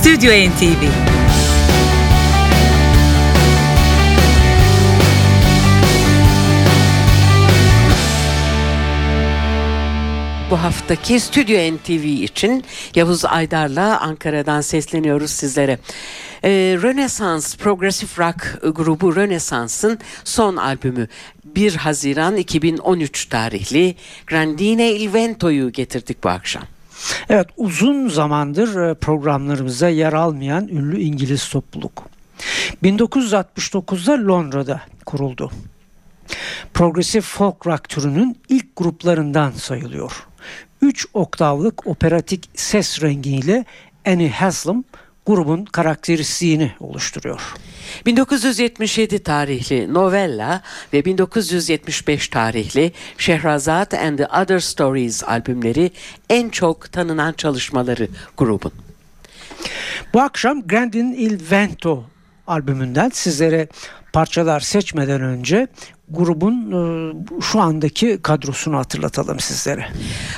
Stüdyo NTV Bu haftaki Stüdyo NTV için Yavuz Aydar'la Ankara'dan sesleniyoruz sizlere. Ee, Rönesans Progressive Rock grubu Rönesans'ın son albümü 1 Haziran 2013 tarihli Grandine Il Vento'yu getirdik bu akşam. Evet uzun zamandır e, programlarımıza yer almayan ünlü İngiliz topluluk. 1969'da Londra'da kuruldu. Progressive folk rock türünün ilk gruplarından sayılıyor. 3 oktavlık operatik ses rengiyle Annie Haslam grubun karakteristiğini oluşturuyor. 1977 tarihli Novella ve 1975 tarihli Şehrazat and the Other Stories albümleri en çok tanınan çalışmaları grubun. Bu akşam Grandin Il Vento albümünden sizlere parçalar seçmeden önce grubun e, şu andaki kadrosunu hatırlatalım sizlere.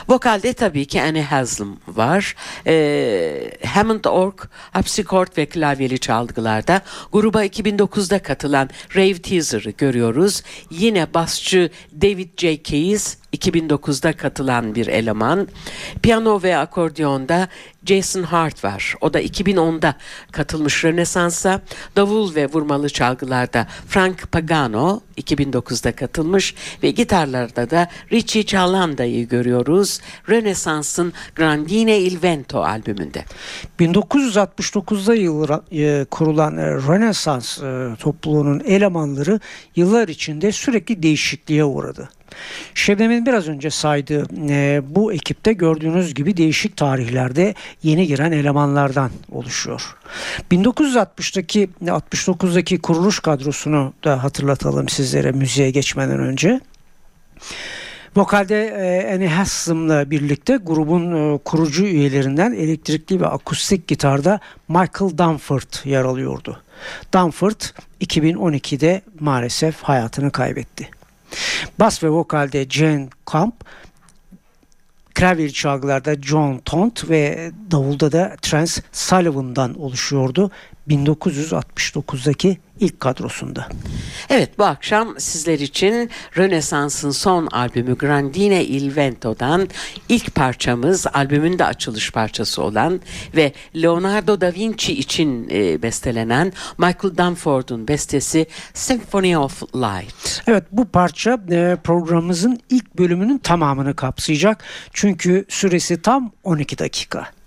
Vokalde tabii ki Annie Haslam var. E, Hammond Org, harpsichord ve klavyeli çalgılarda gruba 2009'da katılan Rave Teaser'ı görüyoruz. Yine basçı David J. Keys 2009'da katılan bir eleman. Piyano ve akordeonda Jason Hart var. O da 2010'da katılmış Rönesans'a. Davul ve vurmalı çalgılarda Frank Pagano 2009'da katılmış ve gitarlarda da Richie Chalanda'yı görüyoruz. Rönesans'ın Grandine Il Vento albümünde. 1969'da yıl, e, kurulan e, Rönesans e, topluluğunun elemanları yıllar içinde sürekli değişikliğe uğradı. Şebnem'in biraz önce saydığı e, bu ekipte gördüğünüz gibi değişik tarihlerde yeni giren elemanlardan oluşuyor. 1960'daki 69'daki kuruluş kadrosunu da hatırlatalım sizlere müziğe geçmeden önce. Vokalde e, Annie Haslam'la birlikte grubun e, kurucu üyelerinden elektrikli ve akustik gitarda Michael Dunford yer alıyordu. Dunford 2012'de maalesef hayatını kaybetti. Bas ve vokalde Jane Camp, klavyeli çalgılarda John Tont ve davulda da Trans Sullivan'dan oluşuyordu. 1969'daki ilk kadrosunda. Evet bu akşam sizler için Rönesans'ın son albümü Grandine Il Vento'dan ilk parçamız albümün de açılış parçası olan ve Leonardo da Vinci için e, bestelenen Michael Dunford'un bestesi Symphony of Light. Evet bu parça e, programımızın ilk bölümünün tamamını kapsayacak. Çünkü süresi tam 12 dakika.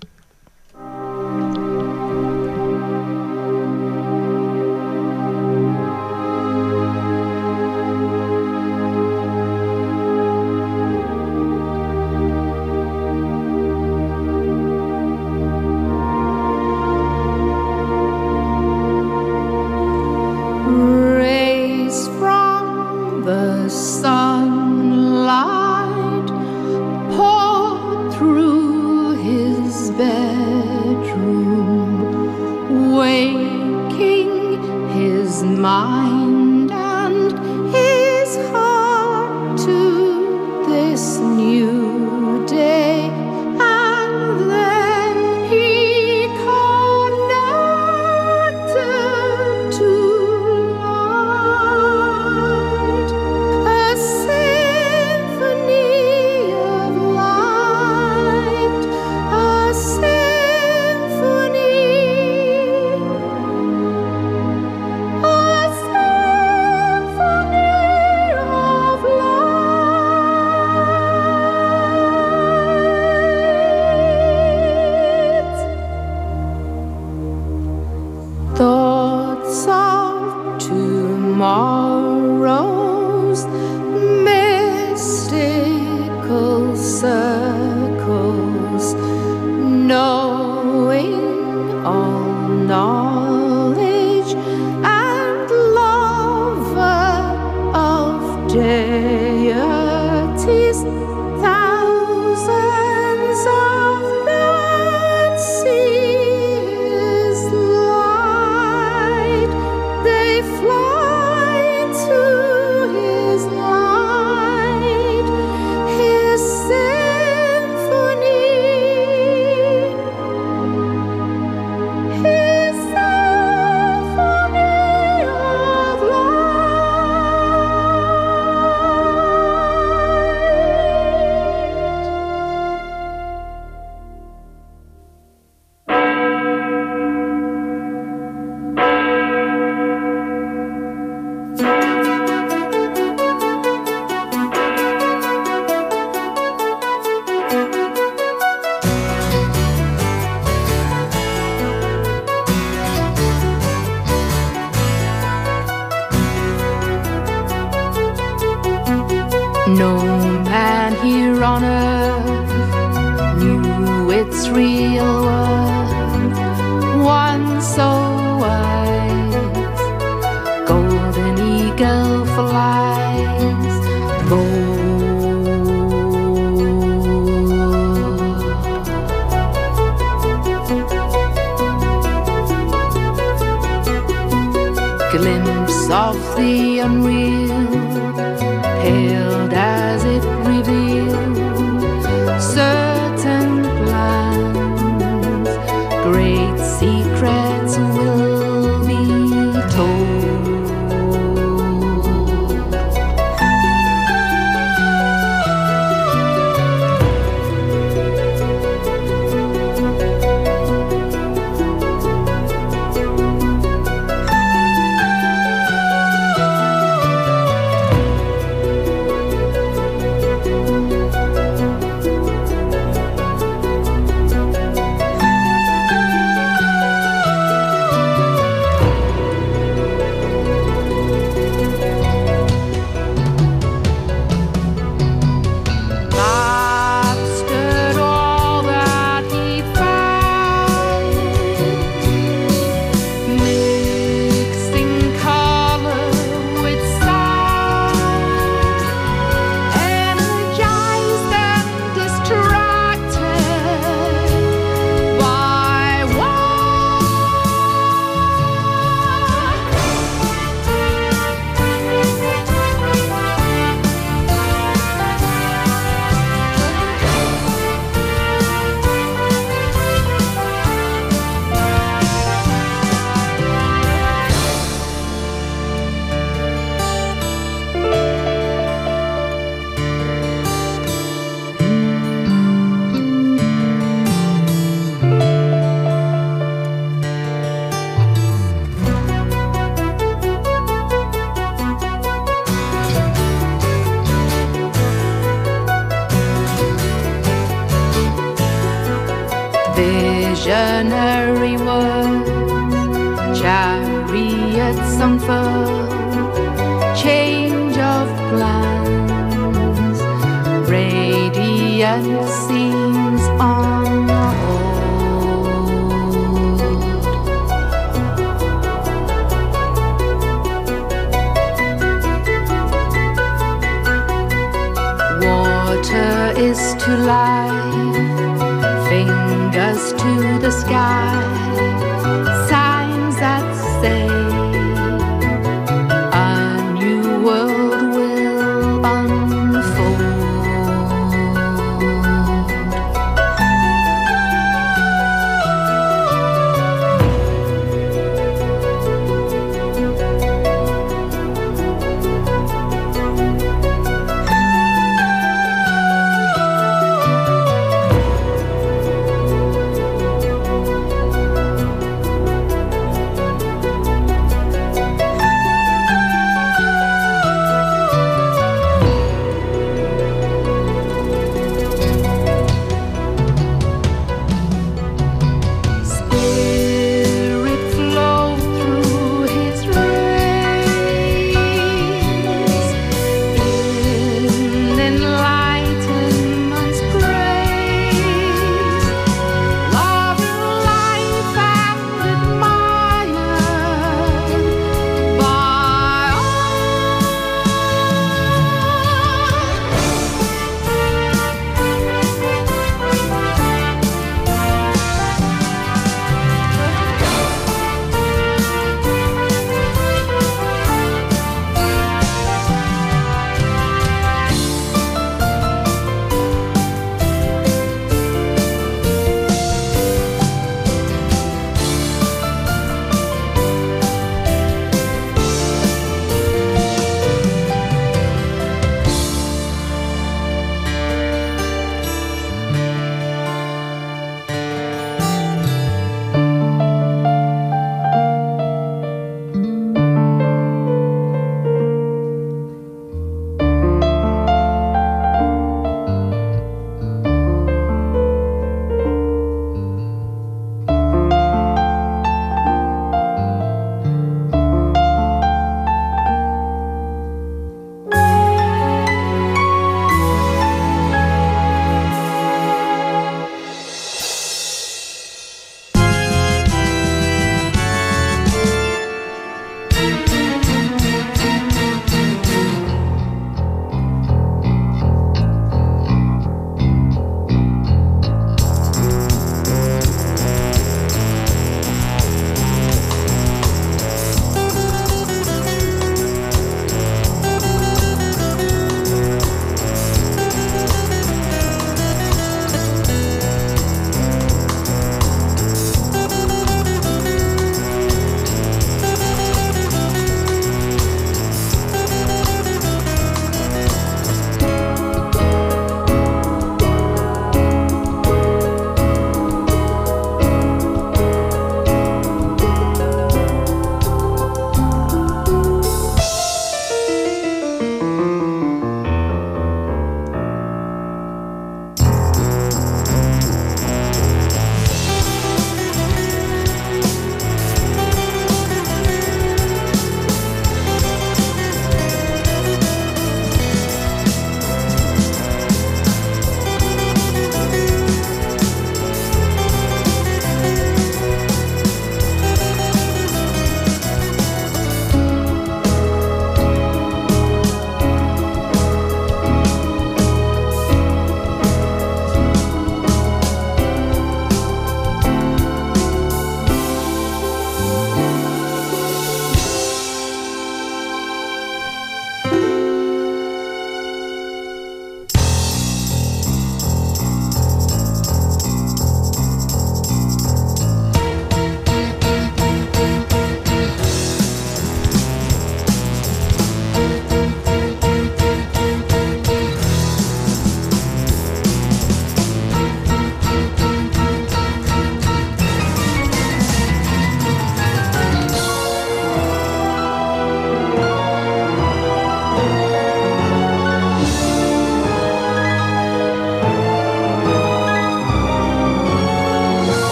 No man here on earth knew its real worth.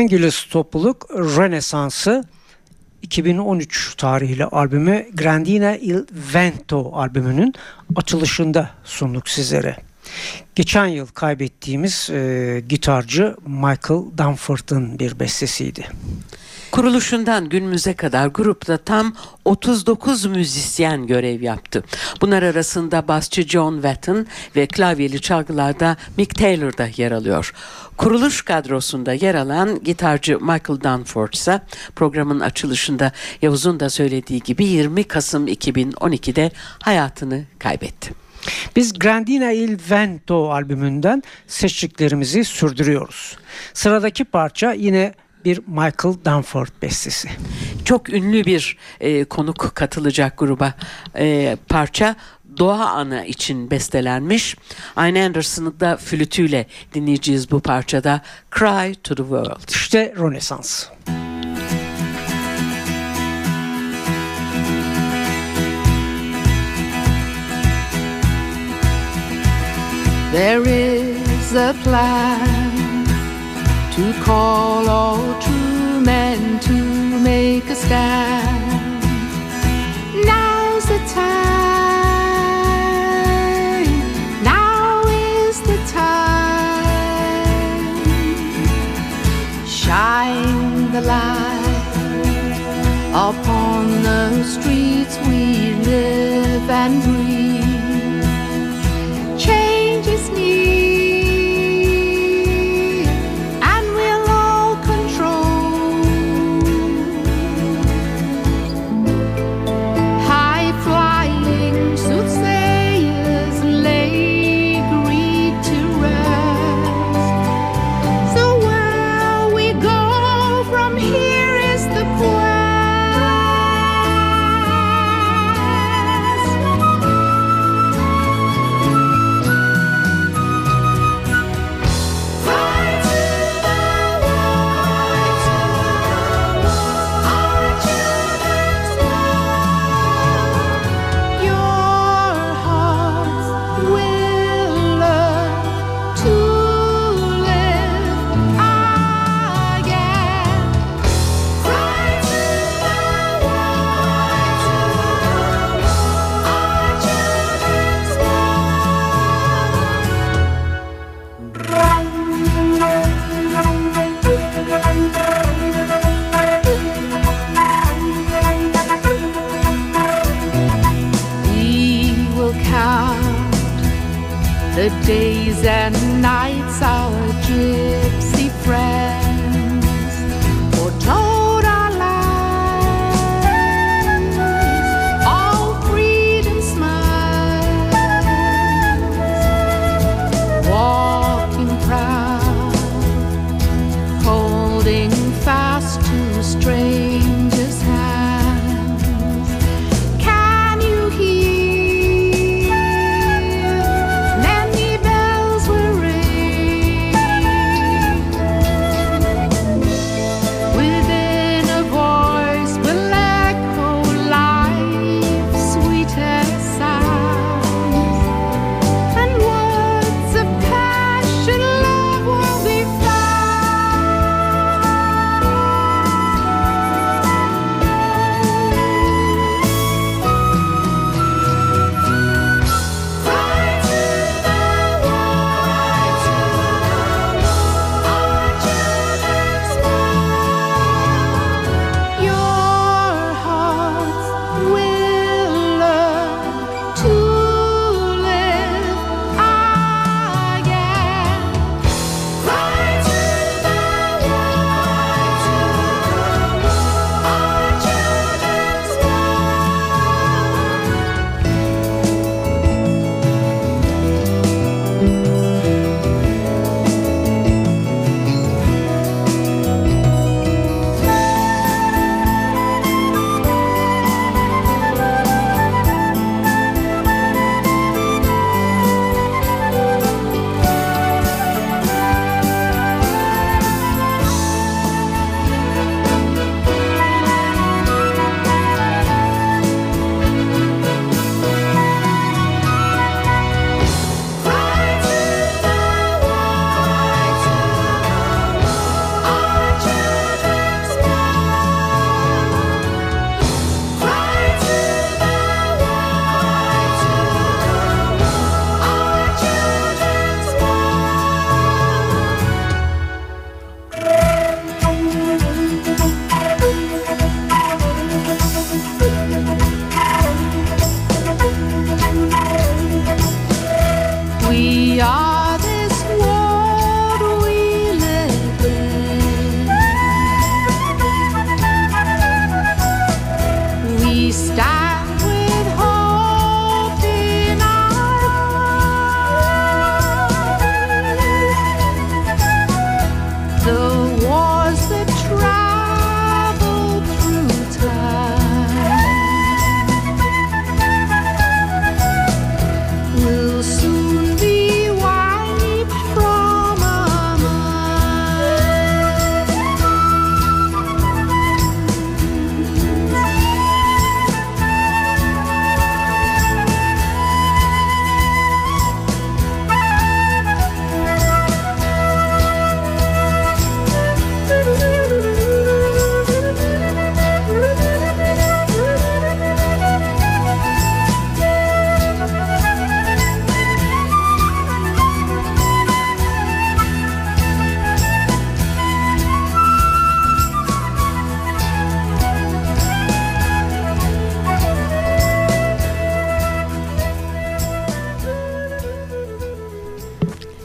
İngiliz topluluk Rönesans'ı 2013 tarihli albümü Grandina il Vento albümünün açılışında sunduk sizlere. Geçen yıl kaybettiğimiz e, gitarcı Michael Dunford'un bir bestesiydi. Kuruluşundan günümüze kadar grupta tam 39 müzisyen görev yaptı. Bunlar arasında basçı John Wetton ve klavyeli çalgılarda Mick Taylor da yer alıyor. Kuruluş kadrosunda yer alan gitarcı Michael Dunford ise programın açılışında Yavuz'un da söylediği gibi 20 Kasım 2012'de hayatını kaybetti. Biz Grandina il Vento albümünden seçtiklerimizi sürdürüyoruz. Sıradaki parça yine bir Michael Dunford bestesi. Çok ünlü bir e, konuk katılacak gruba e, parça Doğa Ana için bestelenmiş. Aynı Anderson'ı da flütüyle dinleyeceğiz bu parçada Cry to the World. İşte Rönesans. There is a plan to call all true men to make a stand. Now's the time. Now is the time. Shine the light upon the streets we live and breathe.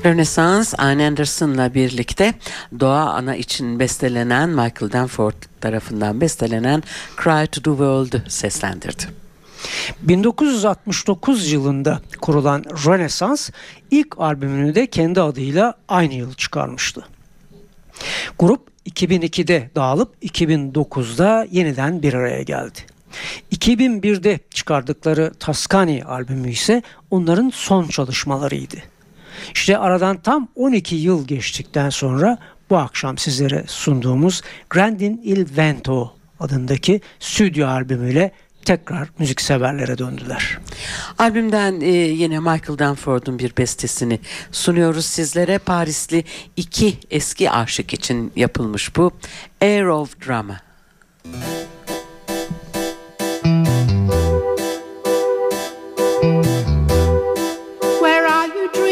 Rönesans Anne Anderson'la birlikte Doğa Ana için bestelenen Michael Danforth tarafından bestelenen Cry to the World'u seslendirdi. 1969 yılında kurulan Rönesans ilk albümünü de kendi adıyla aynı yıl çıkarmıştı. Grup 2002'de dağılıp 2009'da yeniden bir araya geldi. 2001'de çıkardıkları Tascani albümü ise onların son çalışmalarıydı. İşte aradan tam 12 yıl geçtikten sonra bu akşam sizlere sunduğumuz Grandin Il Vento adındaki stüdyo albümüyle tekrar müzikseverlere döndüler. Albümden e, yine Michael Danforth'un bir bestesini sunuyoruz sizlere. Parisli iki eski aşık için yapılmış bu. Air of Drama. Where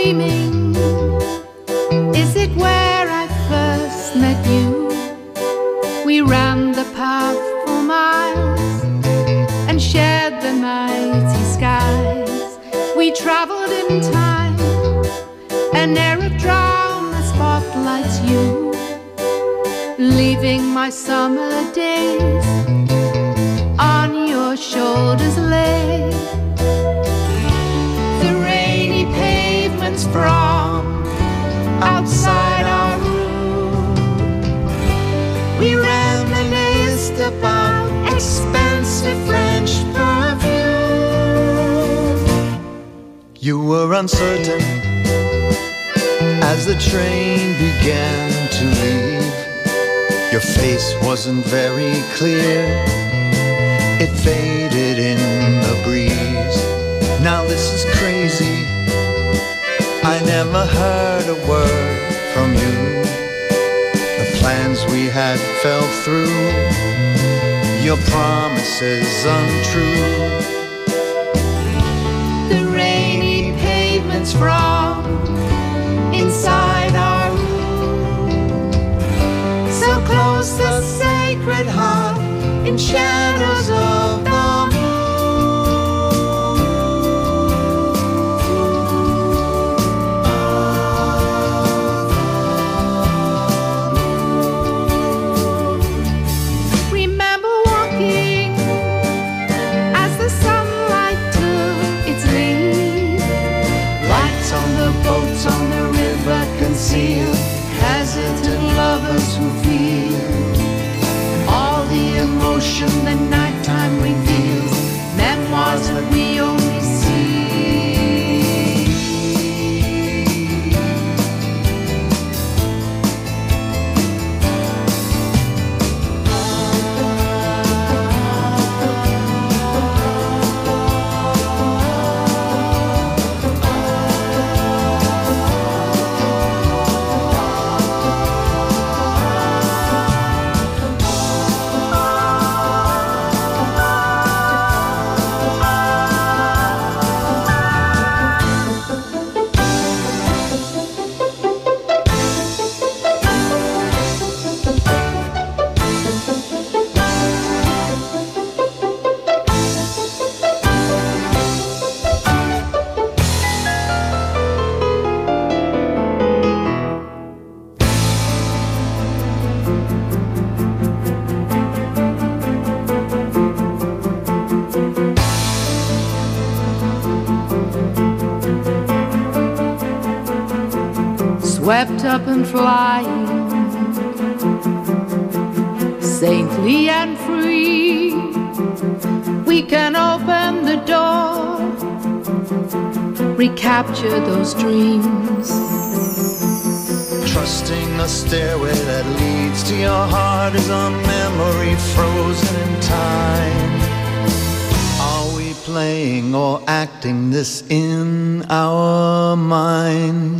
dreaming? Is it where I first met you? We ran the path for miles and shared the mighty skies. We traveled in time, an air of drama spotlights you, leaving my summer days uncertain as the train began to leave. Your face wasn't very clear, it faded in the breeze. Now this is crazy. I never heard a word from you. The plans we had fell through, your promises untrue. Pavements from inside our room. So close the sacred heart in shadows flying, saintly and free. We can open the door, recapture those dreams. Trusting the stairway that leads to your heart is a memory frozen in time. Are we playing or acting this in our minds?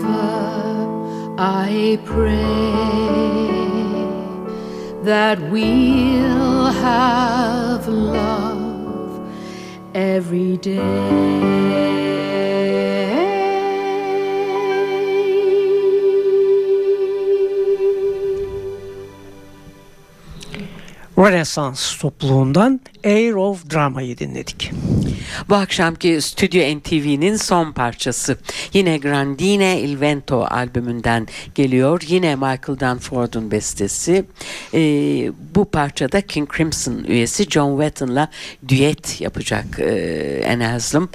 Forever. I pray that we'll have love every day. Rönesans topluluğundan Air of Drama'yı dinledik. Bu akşamki Stüdyo NTV'nin son parçası. Yine Grandine Il Vento albümünden geliyor. Yine Michael Danford'un bestesi. Ee, bu parçada King Crimson üyesi John Wetton'la düet yapacak e, Anne Haslam.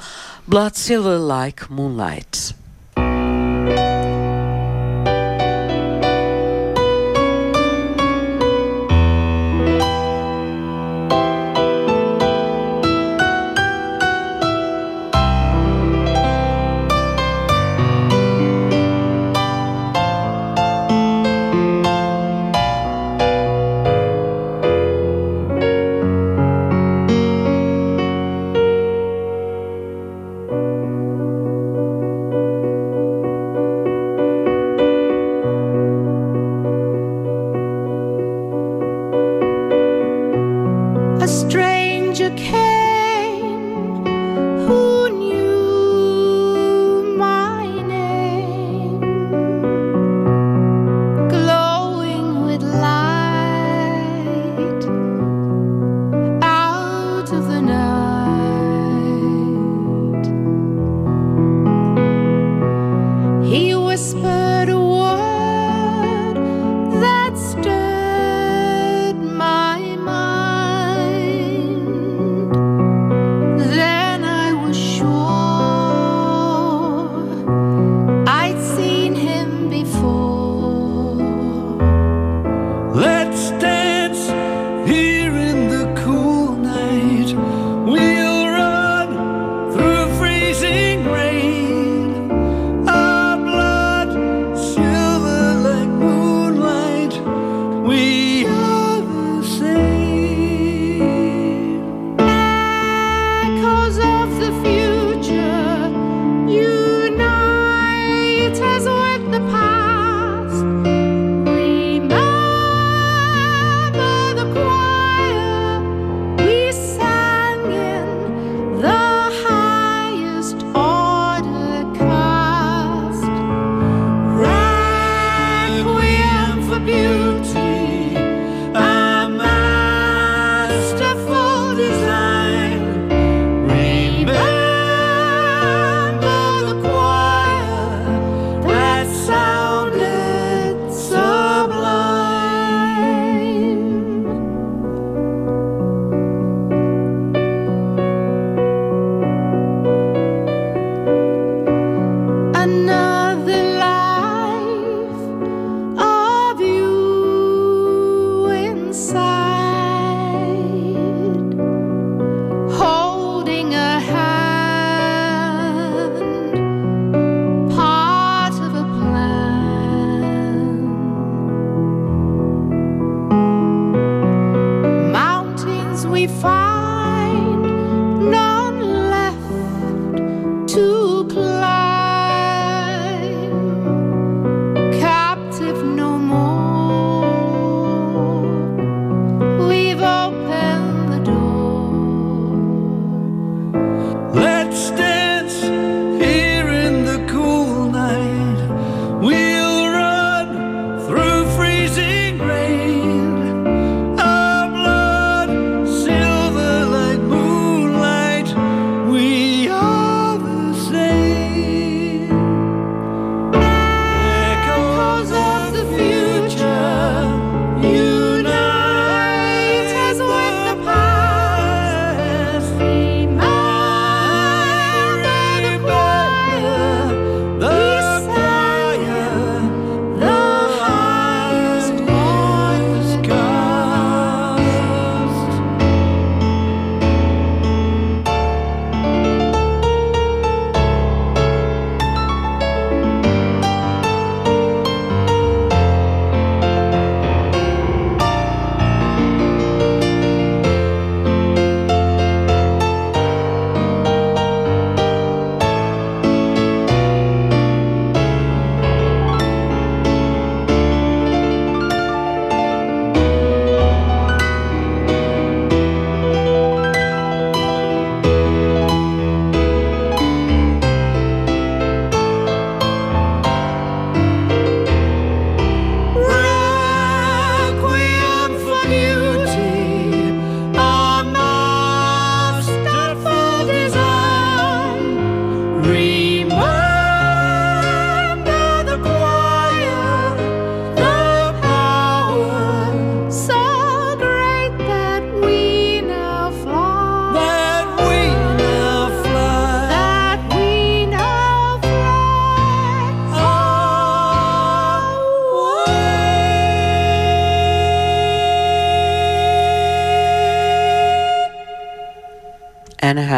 Blood Silver Like Moonlight.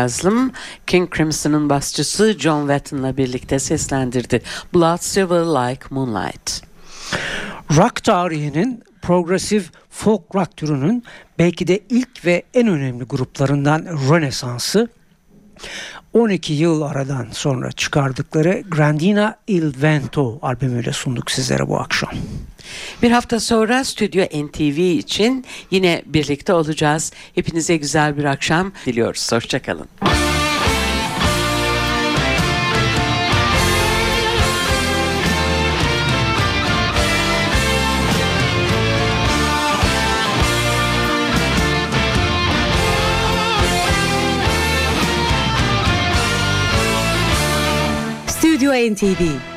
Haslam, King Crimson'ın basçısı John Wetton'la birlikte seslendirdi. Blood Silver Like Moonlight. Rock tarihinin progresif folk rock türünün belki de ilk ve en önemli gruplarından Rönesans'ı 12 yıl aradan sonra çıkardıkları Grandina Il Vento albümüyle sunduk sizlere bu akşam. Bir hafta sonra Stüdyo NTV için yine birlikte olacağız. Hepinize güzel bir akşam diliyoruz. Hoşçakalın. Stüdyo NTV